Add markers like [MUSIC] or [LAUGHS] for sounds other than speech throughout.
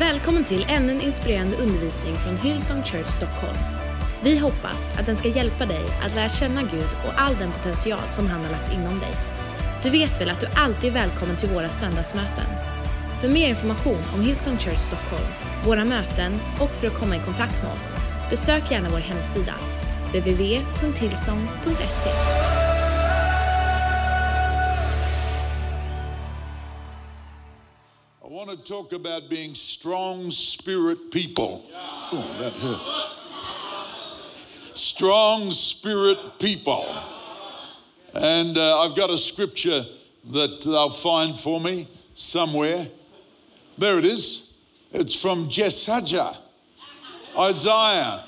Välkommen till ännu en inspirerande undervisning från Hillsong Church Stockholm. Vi hoppas att den ska hjälpa dig att lära känna Gud och all den potential som han har lagt inom dig. Du vet väl att du alltid är välkommen till våra söndagsmöten? För mer information om Hillsong Church Stockholm, våra möten och för att komma i kontakt med oss, besök gärna vår hemsida, www.hillsong.se. talk about being strong spirit people. Oh, that hurts. Strong spirit people. And uh, I've got a scripture that they'll find for me somewhere. There it is. It's from Jesaja, Isaiah.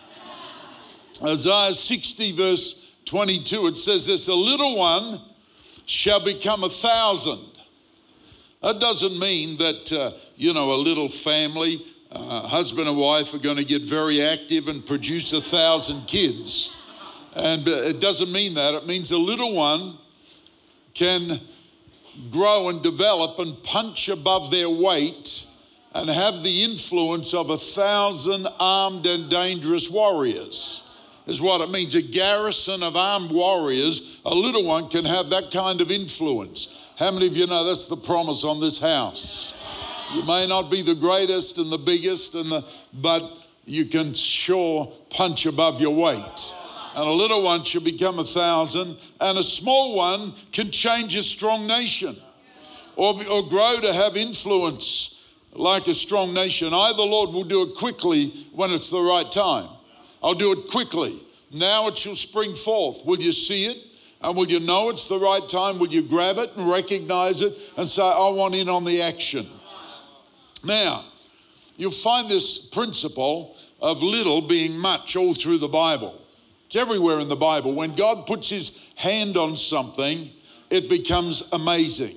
Isaiah 60, verse 22. It says this A little one shall become a thousand. That doesn't mean that, uh, you know, a little family, uh, husband and wife, are going to get very active and produce a thousand kids. And uh, it doesn't mean that. It means a little one can grow and develop and punch above their weight and have the influence of a thousand armed and dangerous warriors. Is what it means. A garrison of armed warriors, a little one can have that kind of influence. How many of you know that's the promise on this house? You may not be the greatest and the biggest, and the, but you can sure punch above your weight. And a little one should become a thousand, and a small one can change a strong nation or, or grow to have influence like a strong nation. I, the Lord, will do it quickly when it's the right time. I'll do it quickly. Now it shall spring forth. Will you see it? And will you know it's the right time? Will you grab it and recognize it and say, I want in on the action? Now, you'll find this principle of little being much all through the Bible. It's everywhere in the Bible. When God puts his hand on something, it becomes amazing.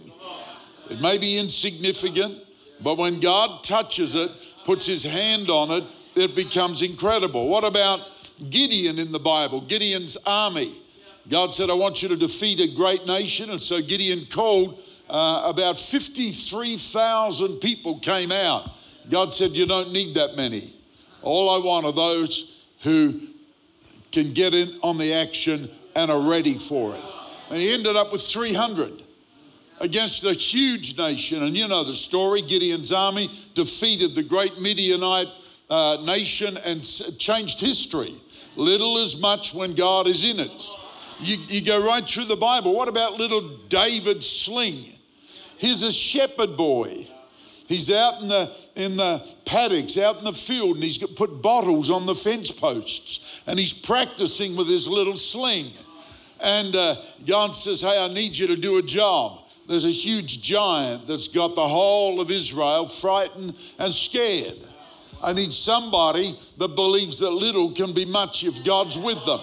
It may be insignificant, but when God touches it, puts his hand on it, it becomes incredible. What about Gideon in the Bible? Gideon's army. God said, I want you to defeat a great nation. And so Gideon called uh, about 53,000 people came out. God said, You don't need that many. All I want are those who can get in on the action and are ready for it. And he ended up with 300 against a huge nation. And you know the story Gideon's army defeated the great Midianite uh, nation and changed history. Little is much when God is in it. You, you go right through the Bible. What about little David Sling? He's a shepherd boy. He's out in the in the paddocks, out in the field, and he's put bottles on the fence posts, and he's practicing with his little sling. And uh, God says, "Hey, I need you to do a job." There's a huge giant that's got the whole of Israel frightened and scared. I need somebody that believes that little can be much if God's with them.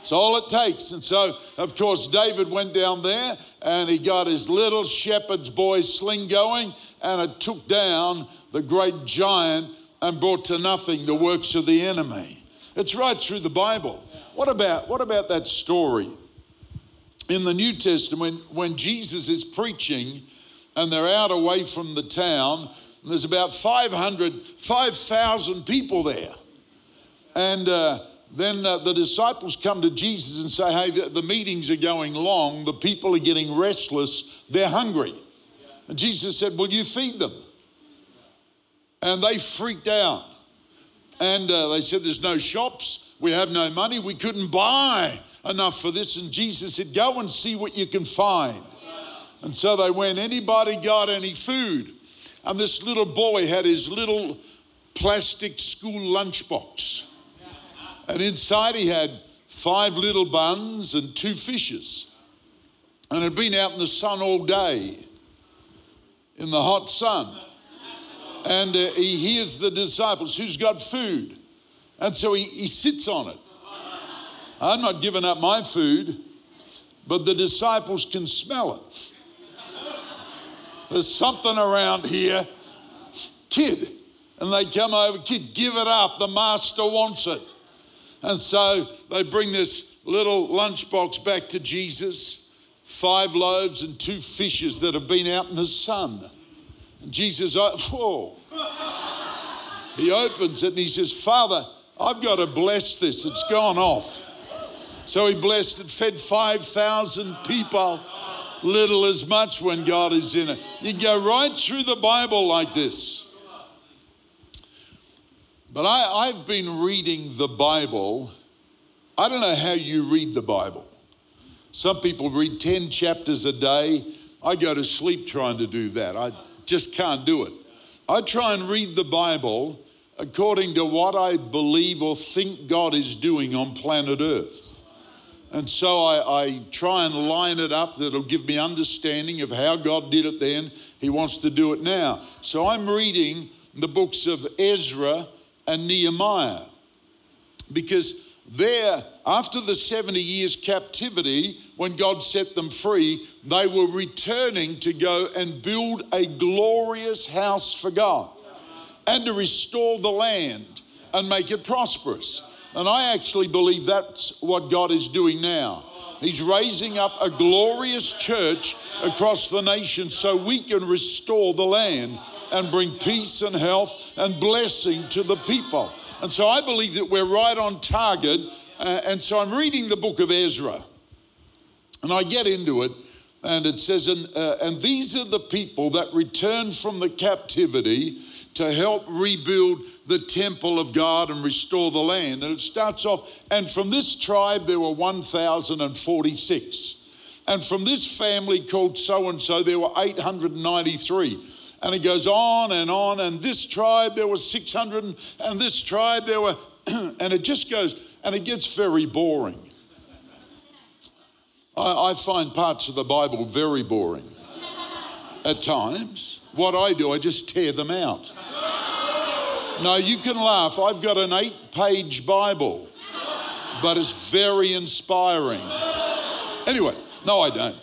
It's all it takes. And so, of course, David went down there and he got his little shepherd's boy sling going and it took down the great giant and brought to nothing the works of the enemy. It's right through the Bible. What about, what about that story? In the New Testament, when Jesus is preaching and they're out away from the town, and there's about 500, 5,000 people there. And uh, then uh, the disciples come to Jesus and say, Hey, the, the meetings are going long. The people are getting restless. They're hungry. And Jesus said, Will you feed them? And they freaked out. And uh, they said, There's no shops. We have no money. We couldn't buy enough for this. And Jesus said, Go and see what you can find. And so they went, Anybody got any food? And this little boy had his little plastic school lunchbox. And inside he had five little buns and two fishes. And had been out in the sun all day, in the hot sun. And uh, he hears the disciples, who's got food? And so he, he sits on it. I'm not giving up my food, but the disciples can smell it. There's something around here. Kid. And they come over, kid, give it up. The master wants it. And so they bring this little lunchbox back to Jesus five loaves and two fishes that have been out in the sun. And Jesus, whoa. He opens it and he says, Father, I've got to bless this. It's gone off. So he blessed it, fed 5,000 people, little as much when God is in it. You go right through the Bible like this. But I, I've been reading the Bible. I don't know how you read the Bible. Some people read 10 chapters a day. I go to sleep trying to do that. I just can't do it. I try and read the Bible according to what I believe or think God is doing on planet Earth. And so I, I, try and line it up that'll give me understanding of how God did it then. He wants to do it now. So I'm reading the books of Ezra and Nehemiah because there, after the 70 years captivity, when God set them free, they were returning to go and build a glorious house for God and to restore the land and make it prosperous. And I actually believe that's what God is doing now. He's raising up a glorious church across the nation so we can restore the land and bring peace and health and blessing to the people. And so I believe that we're right on target. Uh, and so I'm reading the book of Ezra. And I get into it, and it says, and, uh, and these are the people that returned from the captivity to help rebuild the temple of God and restore the land. And it starts off, and from this tribe there were 1,046. And from this family called so and so, there were 893. And it goes on and on. And this tribe, there was 600. And this tribe, there were, [CLEARS THROAT] and it just goes, and it gets very boring. I, I find parts of the Bible very boring at times. What I do, I just tear them out. No, you can laugh. I've got an eight page Bible, but it's very inspiring. Anyway, no, I don't.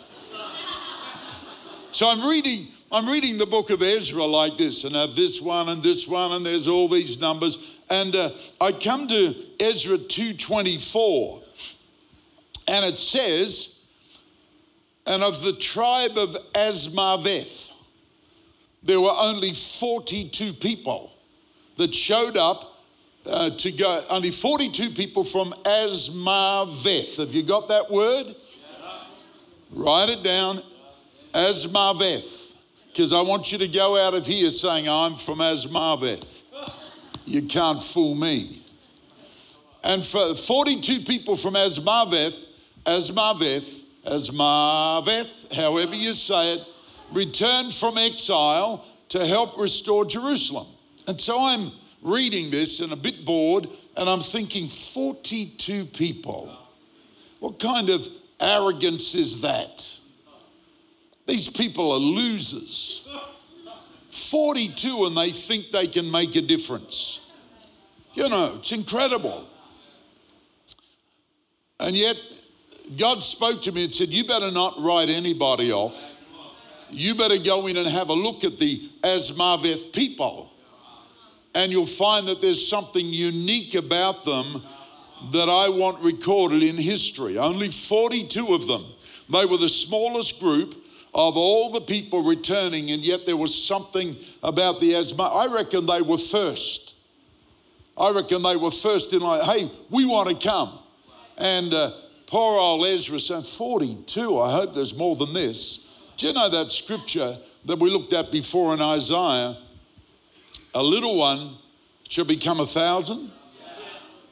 So I'm reading. I'm reading the book of Ezra like this, and I have this one and this one, and there's all these numbers. And uh, I come to Ezra 2:24, and it says, "And of the tribe of Azmaveth, there were only 42 people that showed up uh, to go, only 42 people from Azmaveth. Have you got that word? Write it down. Azmaveth. Because I want you to go out of here saying, I'm from Azmaveth. You can't fool me. And for 42 people from Azmaveth, Azmaveth, Azmaveth, however you say it, returned from exile to help restore Jerusalem. And so I'm reading this and a bit bored, and I'm thinking 42 people. What kind of arrogance is that? These people are losers. 42 and they think they can make a difference. You know, it's incredible. And yet, God spoke to me and said, You better not write anybody off you better go in and have a look at the Azmaveth people. And you'll find that there's something unique about them that I want recorded in history. Only 42 of them. They were the smallest group of all the people returning, and yet there was something about the Asma. I reckon they were first. I reckon they were first in like, hey, we want to come. And uh, poor old Ezra said, 42, I hope there's more than this. Do you know that scripture that we looked at before in Isaiah? A little one shall become a thousand.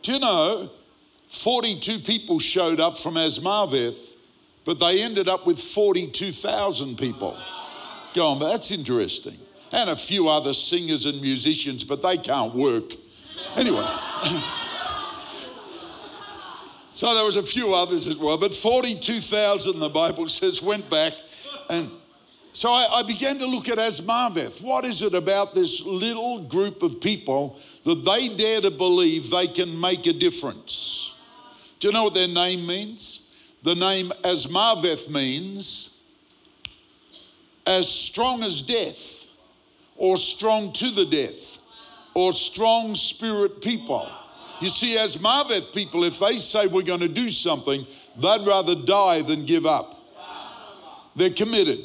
Do you know 42 people showed up from Azmaveth, but they ended up with 42,000 people. Go on, but that's interesting. And a few other singers and musicians, but they can't work. Anyway. [LAUGHS] so there was a few others as well, but 42,000, the Bible says, went back and so I, I began to look at Azmaveth. What is it about this little group of people that they dare to believe they can make a difference? Do you know what their name means? The name Azmaveth means as strong as death, or strong to the death, or strong spirit people. You see, Azmaveth people, if they say we're going to do something, they'd rather die than give up. They're committed.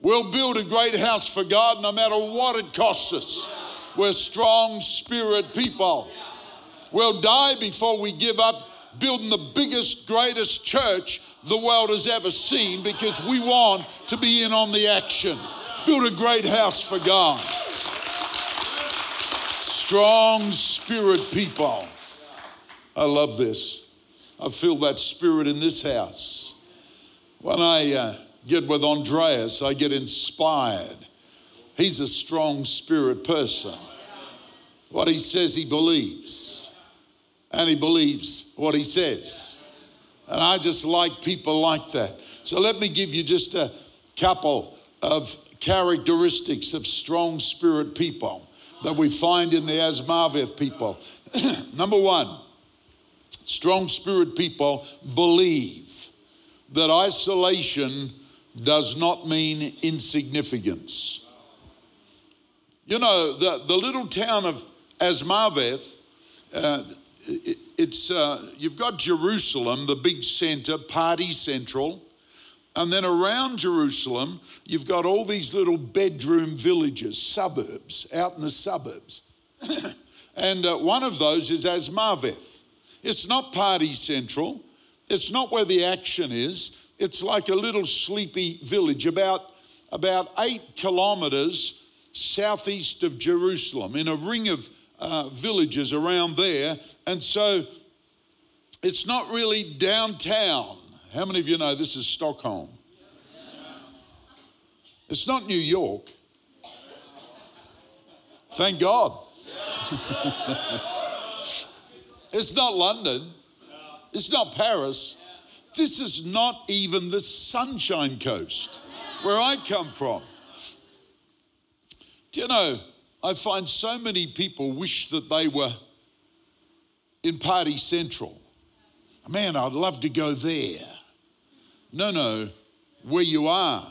We'll build a great house for God no matter what it costs us. We're strong spirit people. We'll die before we give up building the biggest, greatest church the world has ever seen because we want to be in on the action. Build a great house for God. Strong spirit people. I love this. I feel that spirit in this house. When I uh, get with Andreas, I get inspired. He's a strong spirit person. What he says, he believes. And he believes what he says. And I just like people like that. So let me give you just a couple of characteristics of strong spirit people that we find in the Azmaveth people. [CLEARS THROAT] Number one, strong spirit people believe that isolation does not mean insignificance. You know, the, the little town of Azmaveth, uh, it, it's, uh, you've got Jerusalem, the big center, party central. And then around Jerusalem, you've got all these little bedroom villages, suburbs, out in the suburbs. [COUGHS] and uh, one of those is Azmaveth. It's not party central, it's not where the action is. It's like a little sleepy village, about, about eight kilometers southeast of Jerusalem, in a ring of uh, villages around there. And so it's not really downtown. How many of you know this is Stockholm? It's not New York. Thank God. [LAUGHS] it's not London. It's not Paris. This is not even the Sunshine Coast where I come from. Do you know, I find so many people wish that they were in Party Central. Man, I'd love to go there. No, no, where you are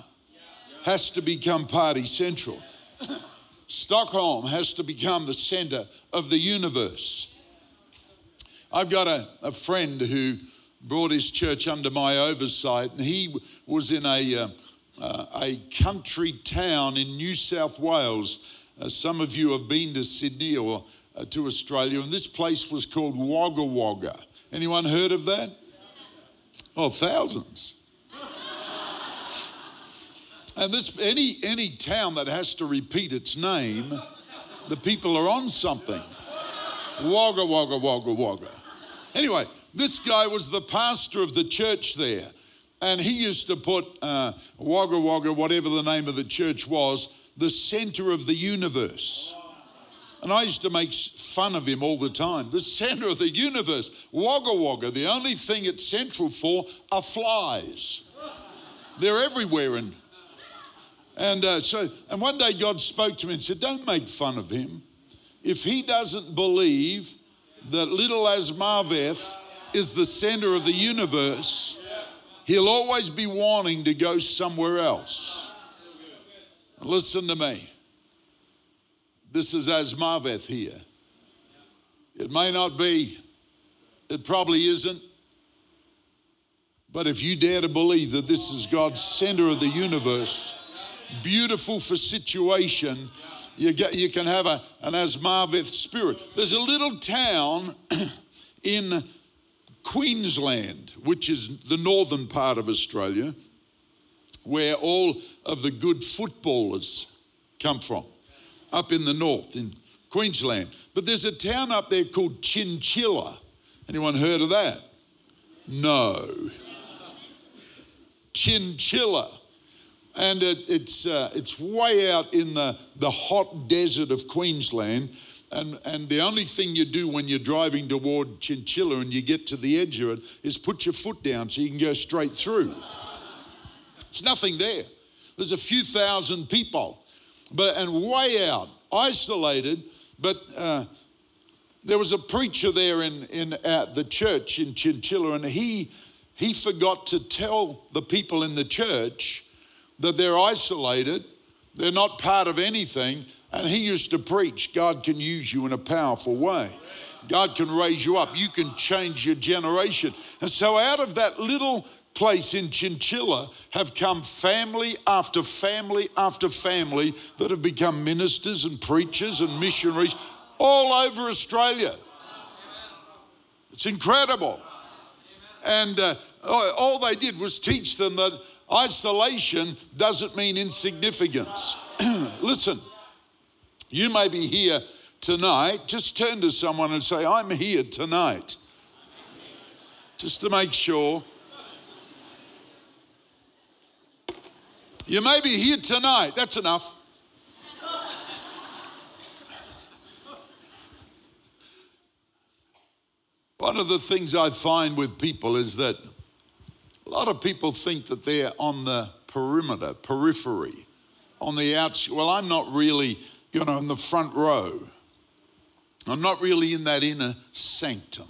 has to become Party Central. [COUGHS] Stockholm has to become the center of the universe. I've got a, a friend who brought his church under my oversight, and he was in a, uh, uh, a country town in New South Wales. Uh, some of you have been to Sydney or uh, to Australia, and this place was called Wagga Wagga. Anyone heard of that? Oh, thousands. And this any any town that has to repeat its name, the people are on something. Wagga wagga wagga wagga. Anyway, this guy was the pastor of the church there, and he used to put uh, Wagga Wagga, whatever the name of the church was, the center of the universe. And I used to make fun of him all the time. The center of the universe, Wagga Wagga, the only thing it's central for are flies. They're everywhere. And, and uh, so, and one day God spoke to me and said, Don't make fun of him. If he doesn't believe that little Azmaveth is the center of the universe, he'll always be wanting to go somewhere else. Listen to me. This is Azmaveth here. It may not be, it probably isn't. But if you dare to believe that this is God's center of the universe, beautiful for situation, you, get, you can have a, an Azmaveth spirit. There's a little town [CLEARS THROAT] in Queensland, which is the northern part of Australia, where all of the good footballers come from up in the north in Queensland. But there's a town up there called Chinchilla. Anyone heard of that? No. Chinchilla. And it, it's, uh, it's way out in the, the hot desert of Queensland. And, and the only thing you do when you're driving toward Chinchilla and you get to the edge of it is put your foot down so you can go straight through. There's nothing there. There's a few thousand people but and way out, isolated. But uh, there was a preacher there in in at the church in Chinchilla, and he he forgot to tell the people in the church that they're isolated, they're not part of anything. And he used to preach God can use you in a powerful way. God can raise you up. You can change your generation. And so, out of that little place in Chinchilla have come family after family after family that have become ministers and preachers and missionaries all over Australia. It's incredible. And uh, all they did was teach them that isolation doesn't mean insignificance. [CLEARS THROAT] Listen, you may be here tonight. Just turn to someone and say, I'm here tonight. Just to make sure. You may be here tonight. That's enough. One of the things I find with people is that a lot of people think that they're on the perimeter, periphery, on the outside. Well, I'm not really, you know, in the front row. I'm not really in that inner sanctum.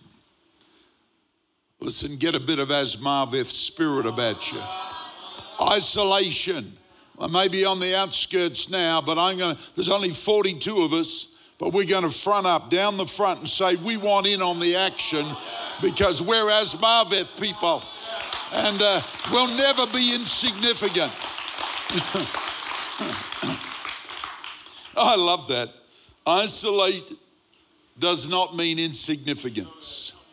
Listen, get a bit of Azmaveth spirit about you. Isolation. I may be on the outskirts now, but I'm going to, there's only 42 of us but we're going to front up down the front and say we want in on the action because we're Azmaveth people and uh, we'll never be insignificant. [LAUGHS] I love that. Isolate does not mean insignificance.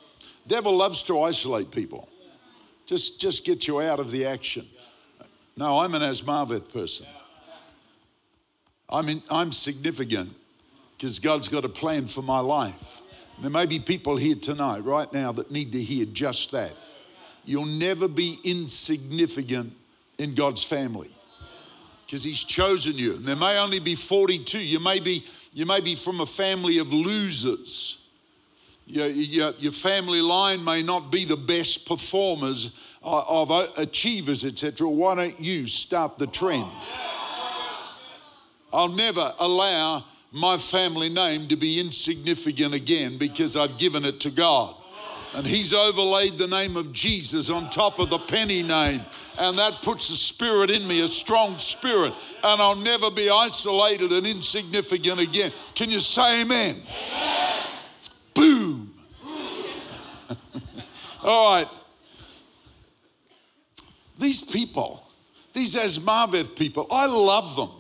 Devil loves to isolate people. Just, just get you out of the action. No, I'm an Azmaveth person. I'm, in, I'm significant because God's got a plan for my life. There may be people here tonight, right now, that need to hear just that. You'll never be insignificant in God's family because He's chosen you. And there may only be 42. You may be, you may be from a family of losers. Your, your, your family line may not be the best performers uh, of uh, achievers, etc. Why don't you start the trend? I'll never allow my family name to be insignificant again because I've given it to God. And He's overlaid the name of Jesus on top of the penny name. And that puts a spirit in me, a strong spirit. And I'll never be isolated and insignificant again. Can you say amen? amen. Boom. [LAUGHS] All right. These people, these Azmaveth people, I love them.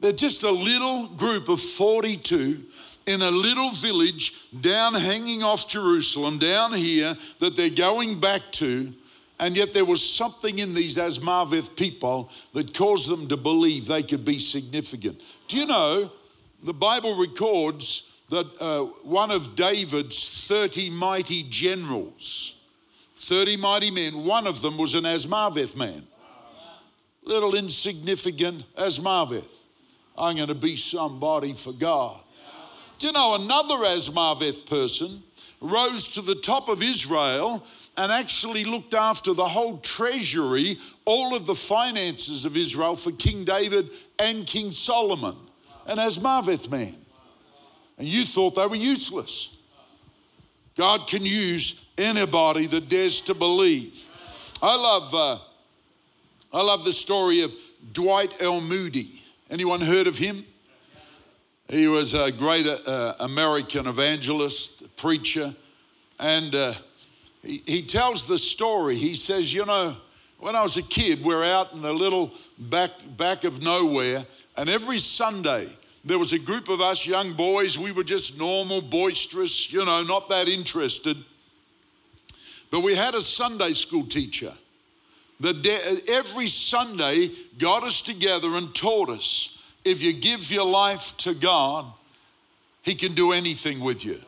They're just a little group of 42 in a little village down hanging off Jerusalem, down here, that they're going back to. And yet there was something in these Azmaveth people that caused them to believe they could be significant. Do you know the Bible records that uh, one of David's 30 mighty generals, 30 mighty men, one of them was an Azmaveth man. Little insignificant Azmaveth. I'm going to be somebody for God. Do you know another Azmaveth person rose to the top of Israel and actually looked after the whole treasury, all of the finances of Israel for King David and King Solomon, an Azmaveth man. And you thought they were useless. God can use anybody that dares to believe. I love, uh, I love the story of Dwight L. Moody. Anyone heard of him? He was a great uh, American evangelist, preacher, and uh, he, he tells the story. He says, You know, when I was a kid, we're out in the little back, back of nowhere, and every Sunday, there was a group of us young boys. We were just normal, boisterous, you know, not that interested. But we had a Sunday school teacher that every Sunday got us together and taught us if you give your life to God, He can do anything with you.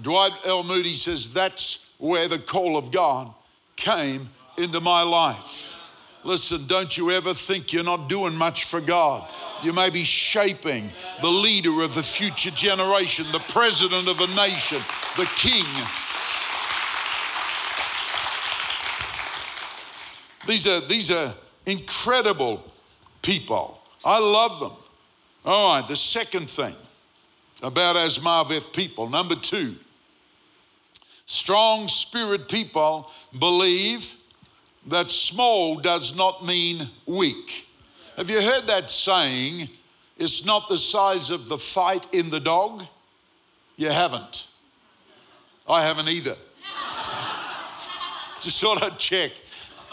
Dwight L. Moody says that's where the call of God came into my life. Listen, don't you ever think you're not doing much for God. You may be shaping the leader of the future generation, the president of a nation, the king These are, these are incredible people. I love them. All right, the second thing about Azmaveth people, number two, strong spirit people believe that small does not mean weak. Have you heard that saying? It's not the size of the fight in the dog? You haven't. I haven't either. [LAUGHS] Just thought I'd check.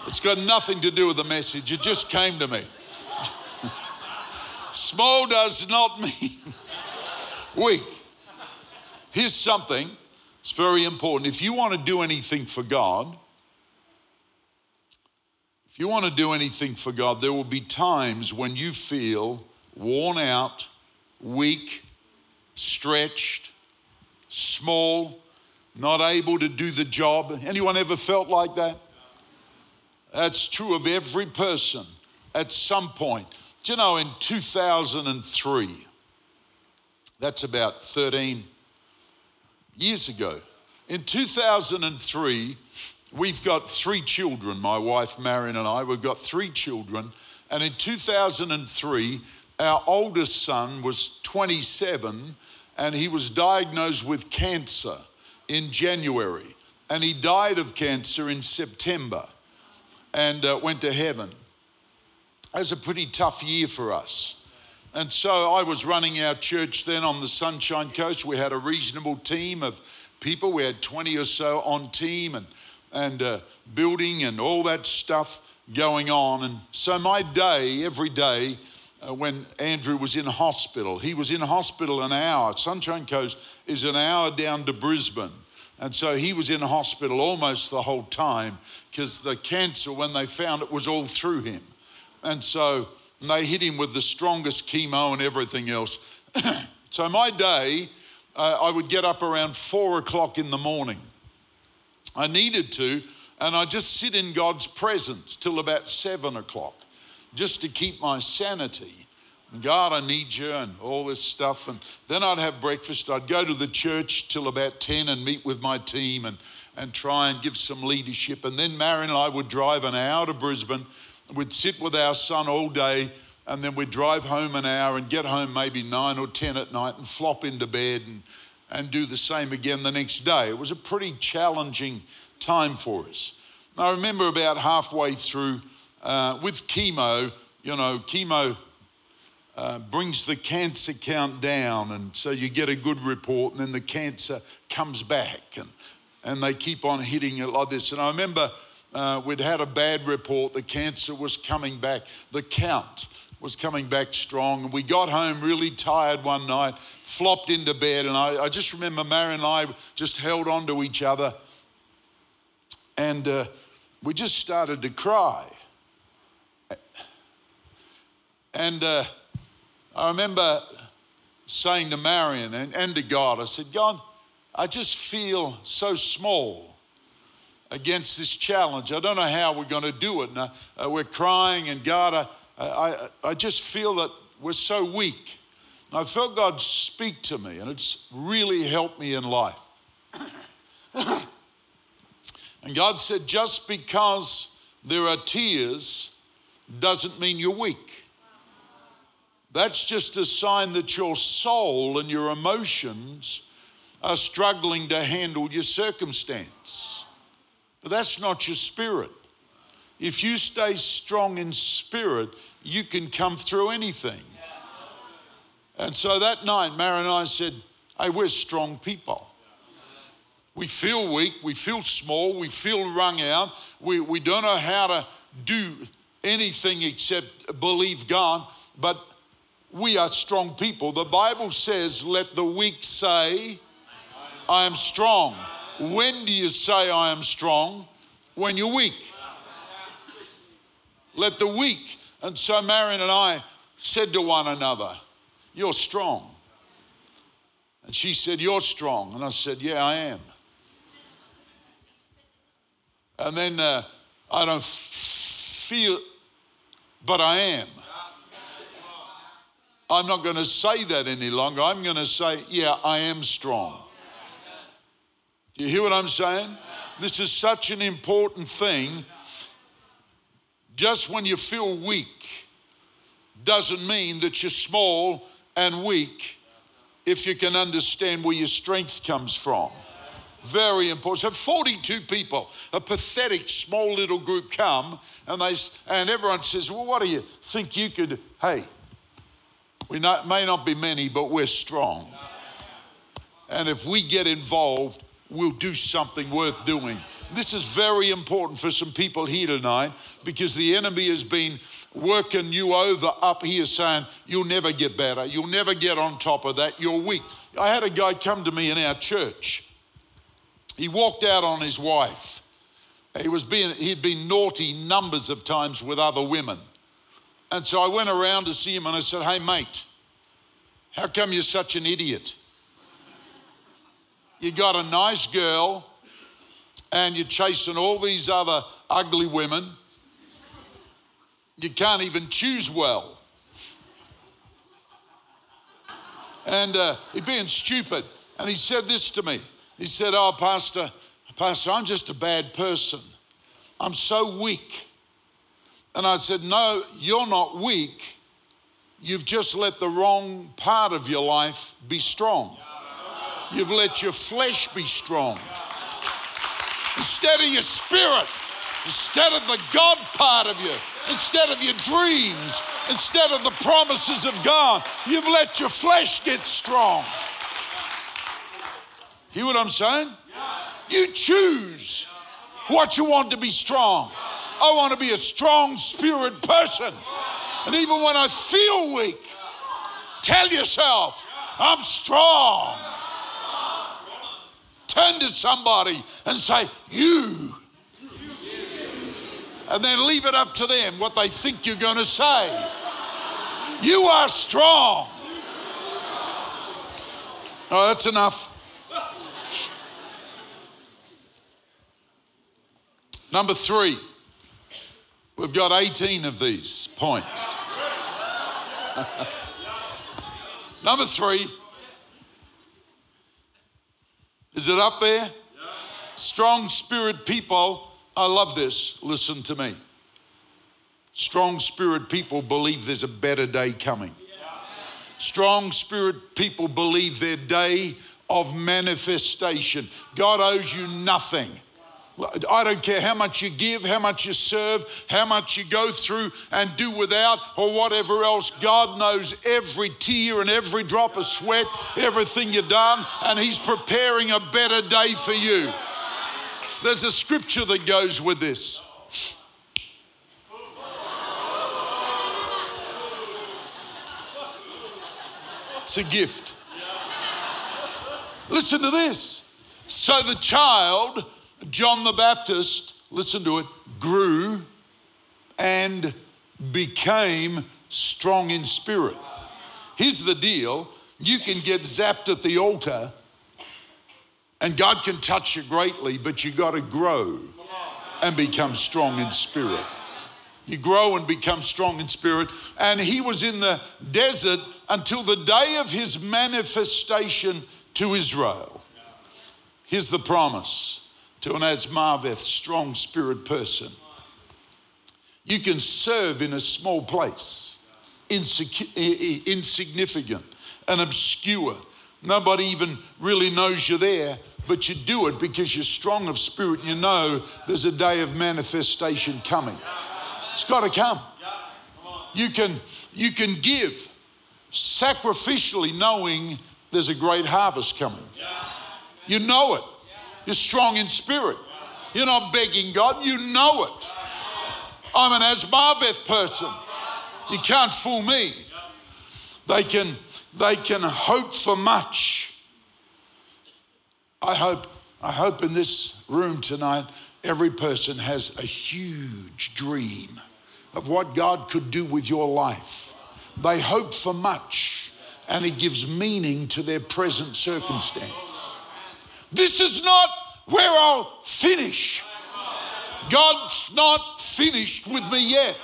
It's got nothing to do with the message, it just came to me. Small does not mean [LAUGHS] weak. Here's something, it's very important. If you want to do anything for God, if you want to do anything for God, there will be times when you feel worn out, weak, stretched, small, not able to do the job. Anyone ever felt like that? That's true of every person at some point. Do you know, in 2003, that's about 13 years ago, in 2003, we've got three children, my wife Marion and I, we've got three children. And in 2003, our oldest son was 27 and he was diagnosed with cancer in January. And he died of cancer in September and uh, went to heaven. It was a pretty tough year for us. And so I was running our church then on the Sunshine Coast. We had a reasonable team of people. We had 20 or so on team and, and uh, building and all that stuff going on. And so my day, every day, uh, when Andrew was in hospital, he was in hospital an hour. Sunshine Coast is an hour down to Brisbane. And so he was in hospital almost the whole time because the cancer, when they found it, was all through him. And so they hit him with the strongest chemo and everything else. [CLEARS THROAT] so my day, uh, I would get up around four o'clock in the morning. I needed to, and I just sit in God's presence till about seven o'clock, just to keep my sanity. God, I need you, and all this stuff. And then I'd have breakfast. I'd go to the church till about 10 and meet with my team and, and try and give some leadership. And then Marion and I would drive an hour to Brisbane We'd sit with our son all day and then we'd drive home an hour and get home maybe nine or 10 at night and flop into bed and, and do the same again the next day. It was a pretty challenging time for us. I remember about halfway through uh, with chemo, you know, chemo uh, brings the cancer count down, and so you get a good report, and then the cancer comes back, and, and they keep on hitting it like this. And I remember uh, we'd had a bad report. The cancer was coming back. The count was coming back strong. And we got home really tired one night, flopped into bed. And I, I just remember Marion and I just held on to each other. And uh, we just started to cry. And uh, I remember saying to Marion and, and to God, I said, God, I just feel so small against this challenge. I don't know how we're going to do it. And, uh, we're crying, and God, I, I, I just feel that we're so weak. I felt God speak to me, and it's really helped me in life. [COUGHS] and God said, just because there are tears doesn't mean you're weak. That's just a sign that your soul and your emotions are struggling to handle your circumstance. But that's not your spirit. If you stay strong in spirit, you can come through anything. And so that night, Mary and I said, Hey, we're strong people. We feel weak, we feel small, we feel wrung out, we, we don't know how to do anything except believe God, but we are strong people. The Bible says, Let the weak say, I am strong. When do you say, I am strong? When you're weak. Let the weak. And so Marion and I said to one another, You're strong. And she said, You're strong. And I said, Yeah, I am. And then uh, I don't feel, but I am. I'm not going to say that any longer. I'm going to say, Yeah, I am strong. You hear what I'm saying? This is such an important thing. Just when you feel weak doesn't mean that you're small and weak if you can understand where your strength comes from. Very important. So 42 people, a pathetic small little group come and they and everyone says, "Well, what do you think you could hey, we not, may not be many, but we're strong. And if we get involved, we'll do something worth doing. This is very important for some people here tonight because the enemy has been working you over up here saying, You'll never get better. You'll never get on top of that. You're weak. I had a guy come to me in our church. He walked out on his wife. He was being, he'd been naughty numbers of times with other women. And so I went around to see him and I said, Hey, mate, how come you're such an idiot? You got a nice girl and you're chasing all these other ugly women. You can't even choose well. And uh, he's being stupid. And he said this to me. He said, Oh, Pastor, Pastor, I'm just a bad person. I'm so weak. And I said, No, you're not weak. You've just let the wrong part of your life be strong. You've let your flesh be strong. Instead of your spirit, instead of the God part of you, instead of your dreams, instead of the promises of God, you've let your flesh get strong. Hear what I'm saying? You choose what you want to be strong. I want to be a strong spirit person. And even when I feel weak, tell yourself, I'm strong. Turn to somebody and say, You. And then leave it up to them what they think you're going to say. You are strong. Oh, that's enough. Number three, we've got 18 of these points. [LAUGHS] Number three, is it up there? Strong spirit people, I love this. Listen to me. Strong spirit people believe there's a better day coming. Strong spirit people believe their day of manifestation. God owes you nothing. I don't care how much you give, how much you serve, how much you go through and do without, or whatever else. God knows every tear and every drop of sweat, everything you've done, and He's preparing a better day for you. There's a scripture that goes with this. It's a gift. Listen to this. So the child John the Baptist, listen to it, grew and became strong in spirit. Here's the deal you can get zapped at the altar and God can touch you greatly, but you got to grow and become strong in spirit. You grow and become strong in spirit. And he was in the desert until the day of his manifestation to Israel. Here's the promise to an Azmaveth strong spirit person. You can serve in a small place, insignificant and obscure. Nobody even really knows you're there, but you do it because you're strong of spirit and you know there's a day of manifestation coming. It's got to come. You can, you can give sacrificially knowing there's a great harvest coming. You know it. You're strong in spirit. You're not begging God, you know it. I'm an Azmaveth person. You can't fool me. They can, they can hope for much. I hope, I hope in this room tonight, every person has a huge dream of what God could do with your life. They hope for much, and it gives meaning to their present circumstance. This is not where I'll finish. God's not finished with me yet.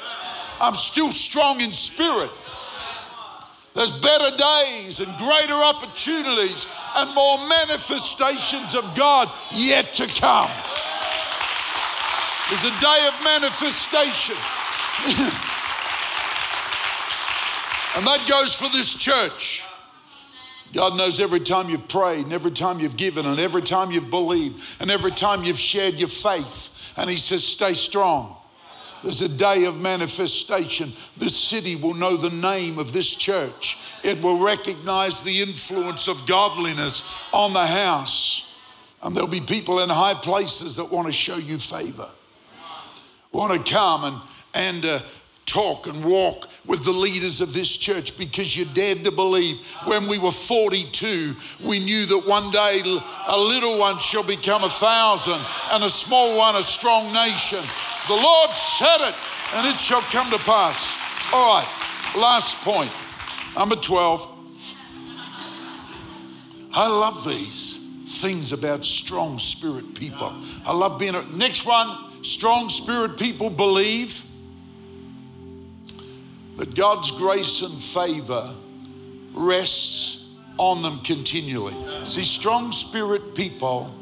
I'm still strong in spirit. There's better days and greater opportunities and more manifestations of God yet to come. There's a day of manifestation. [LAUGHS] and that goes for this church. God knows every time you've prayed, and every time you've given, and every time you've believed, and every time you've shared your faith. And He says, Stay strong. There's a day of manifestation. This city will know the name of this church, it will recognize the influence of godliness on the house. And there'll be people in high places that want to show you favor, want to come and, and uh, talk and walk with the leaders of this church because you dared to believe when we were 42, we knew that one day a little one shall become a thousand and a small one a strong nation. The Lord said it and it shall come to pass. All right, last point, number 12. I love these things about strong spirit people. I love being a next one, strong spirit people believe that God's grace and favor rests on them continually. See, strong spirit people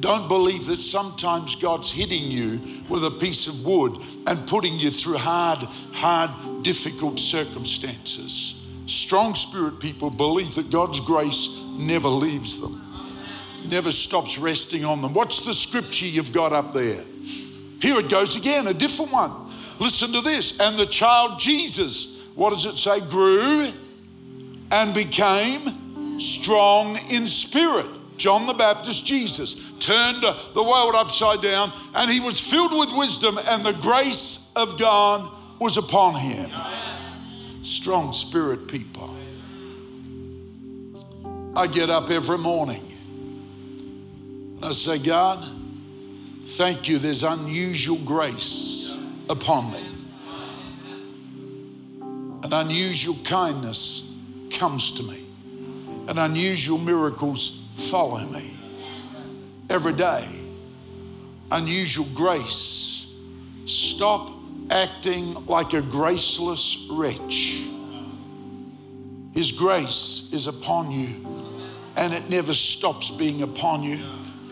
don't believe that sometimes God's hitting you with a piece of wood and putting you through hard, hard, difficult circumstances. Strong spirit people believe that God's grace never leaves them, never stops resting on them. What's the scripture you've got up there? Here it goes again, a different one. Listen to this. And the child Jesus, what does it say? Grew and became strong in spirit. John the Baptist, Jesus, turned the world upside down and he was filled with wisdom, and the grace of God was upon him. Strong spirit people. I get up every morning and I say, God, thank you, there's unusual grace upon me. An unusual kindness comes to me, and unusual miracles follow me every day. Unusual grace. Stop acting like a graceless wretch. His grace is upon you, and it never stops being upon you.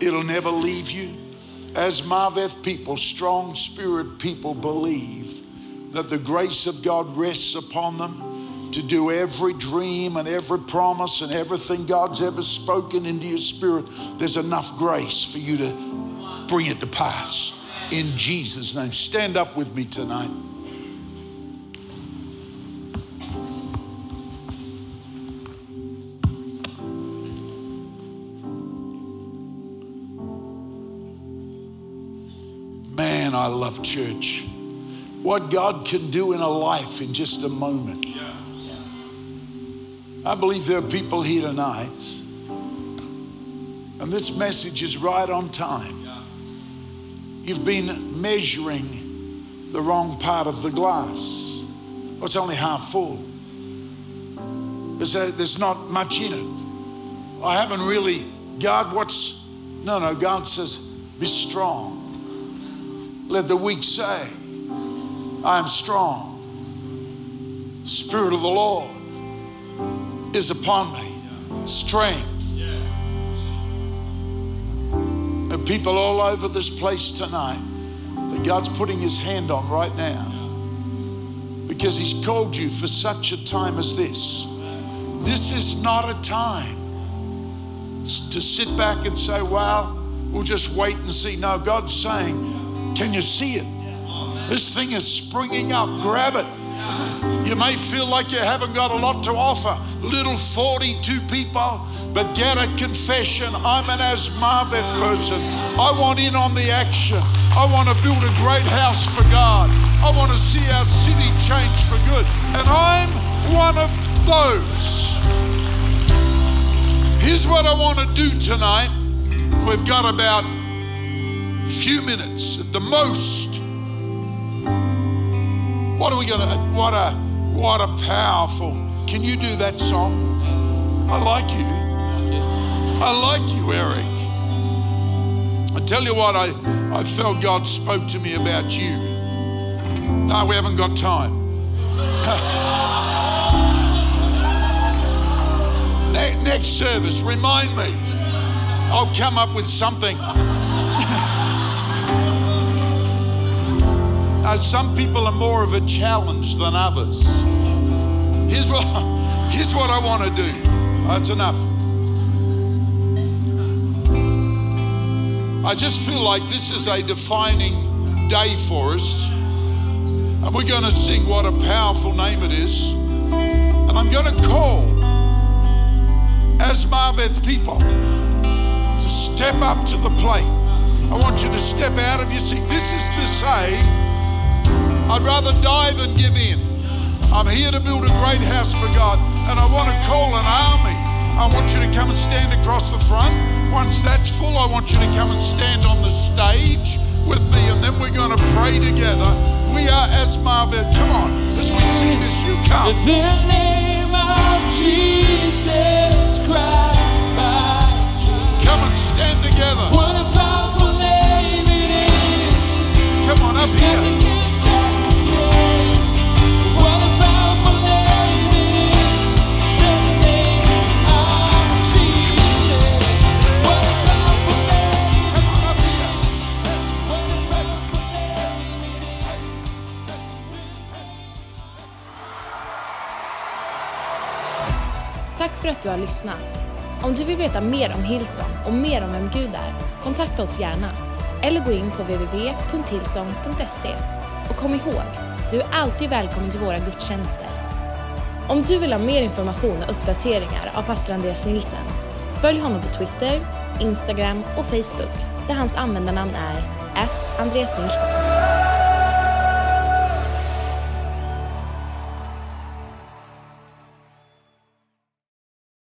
It'll never leave you. Azmaveth people, strong spirit people, believe that the grace of God rests upon them to do every dream and every promise and everything God's ever spoken into your spirit, there's enough grace for you to bring it to pass. In Jesus' name. Stand up with me tonight. I love church. What God can do in a life in just a moment. I believe there are people here tonight, and this message is right on time. You've been measuring the wrong part of the glass. Well, it's only half full. A, there's not much in it. I haven't really, God, what's, no, no, God says, be strong. Let the weak say, I am strong. The Spirit of the Lord is upon me. Strength. Are people all over this place tonight that God's putting His hand on right now because He's called you for such a time as this. This is not a time to sit back and say, well, we'll just wait and see. No, God's saying, can you see it? This thing is springing up. Grab it. You may feel like you haven't got a lot to offer. Little 42 people, but get a confession. I'm an Azmaveth person. I want in on the action. I want to build a great house for God. I want to see our city change for good. And I'm one of those. Here's what I want to do tonight. We've got about few minutes at the most. What are we gonna what a what a powerful can you do that song? I like you. I like you, Eric. I tell you what, I, I felt God spoke to me about you. No, we haven't got time. [LAUGHS] Next service, remind me. I'll come up with something. [LAUGHS] Now, some people are more of a challenge than others. Here's what, [LAUGHS] here's what I want to do. Uh, That's enough. I just feel like this is a defining day for us. And we're going to sing what a powerful name it is. And I'm going to call Azmaveth people to step up to the plate. I want you to step out of your seat. This is to say, I'd rather die than give in. I'm here to build a great house for God, and I want to call an army. I want you to come and stand across the front. Once that's full, I want you to come and stand on the stage with me, and then we're going to pray together. We are Azmaveth. Come on, as we sing this, you come. In the name of Jesus Christ, my King. Come and stand together. What a powerful name it is. Come on up here. För att du har lyssnat. Om du vill veta mer om Hillsong och mer om vem Gud är, kontakta oss gärna. Eller gå in på www.hillsong.se. Och kom ihåg, du är alltid välkommen till våra gudstjänster. Om du vill ha mer information och uppdateringar av pastor Andreas Nilsen, följ honom på Twitter, Instagram och Facebook där hans användarnamn är Andreas Nilsen.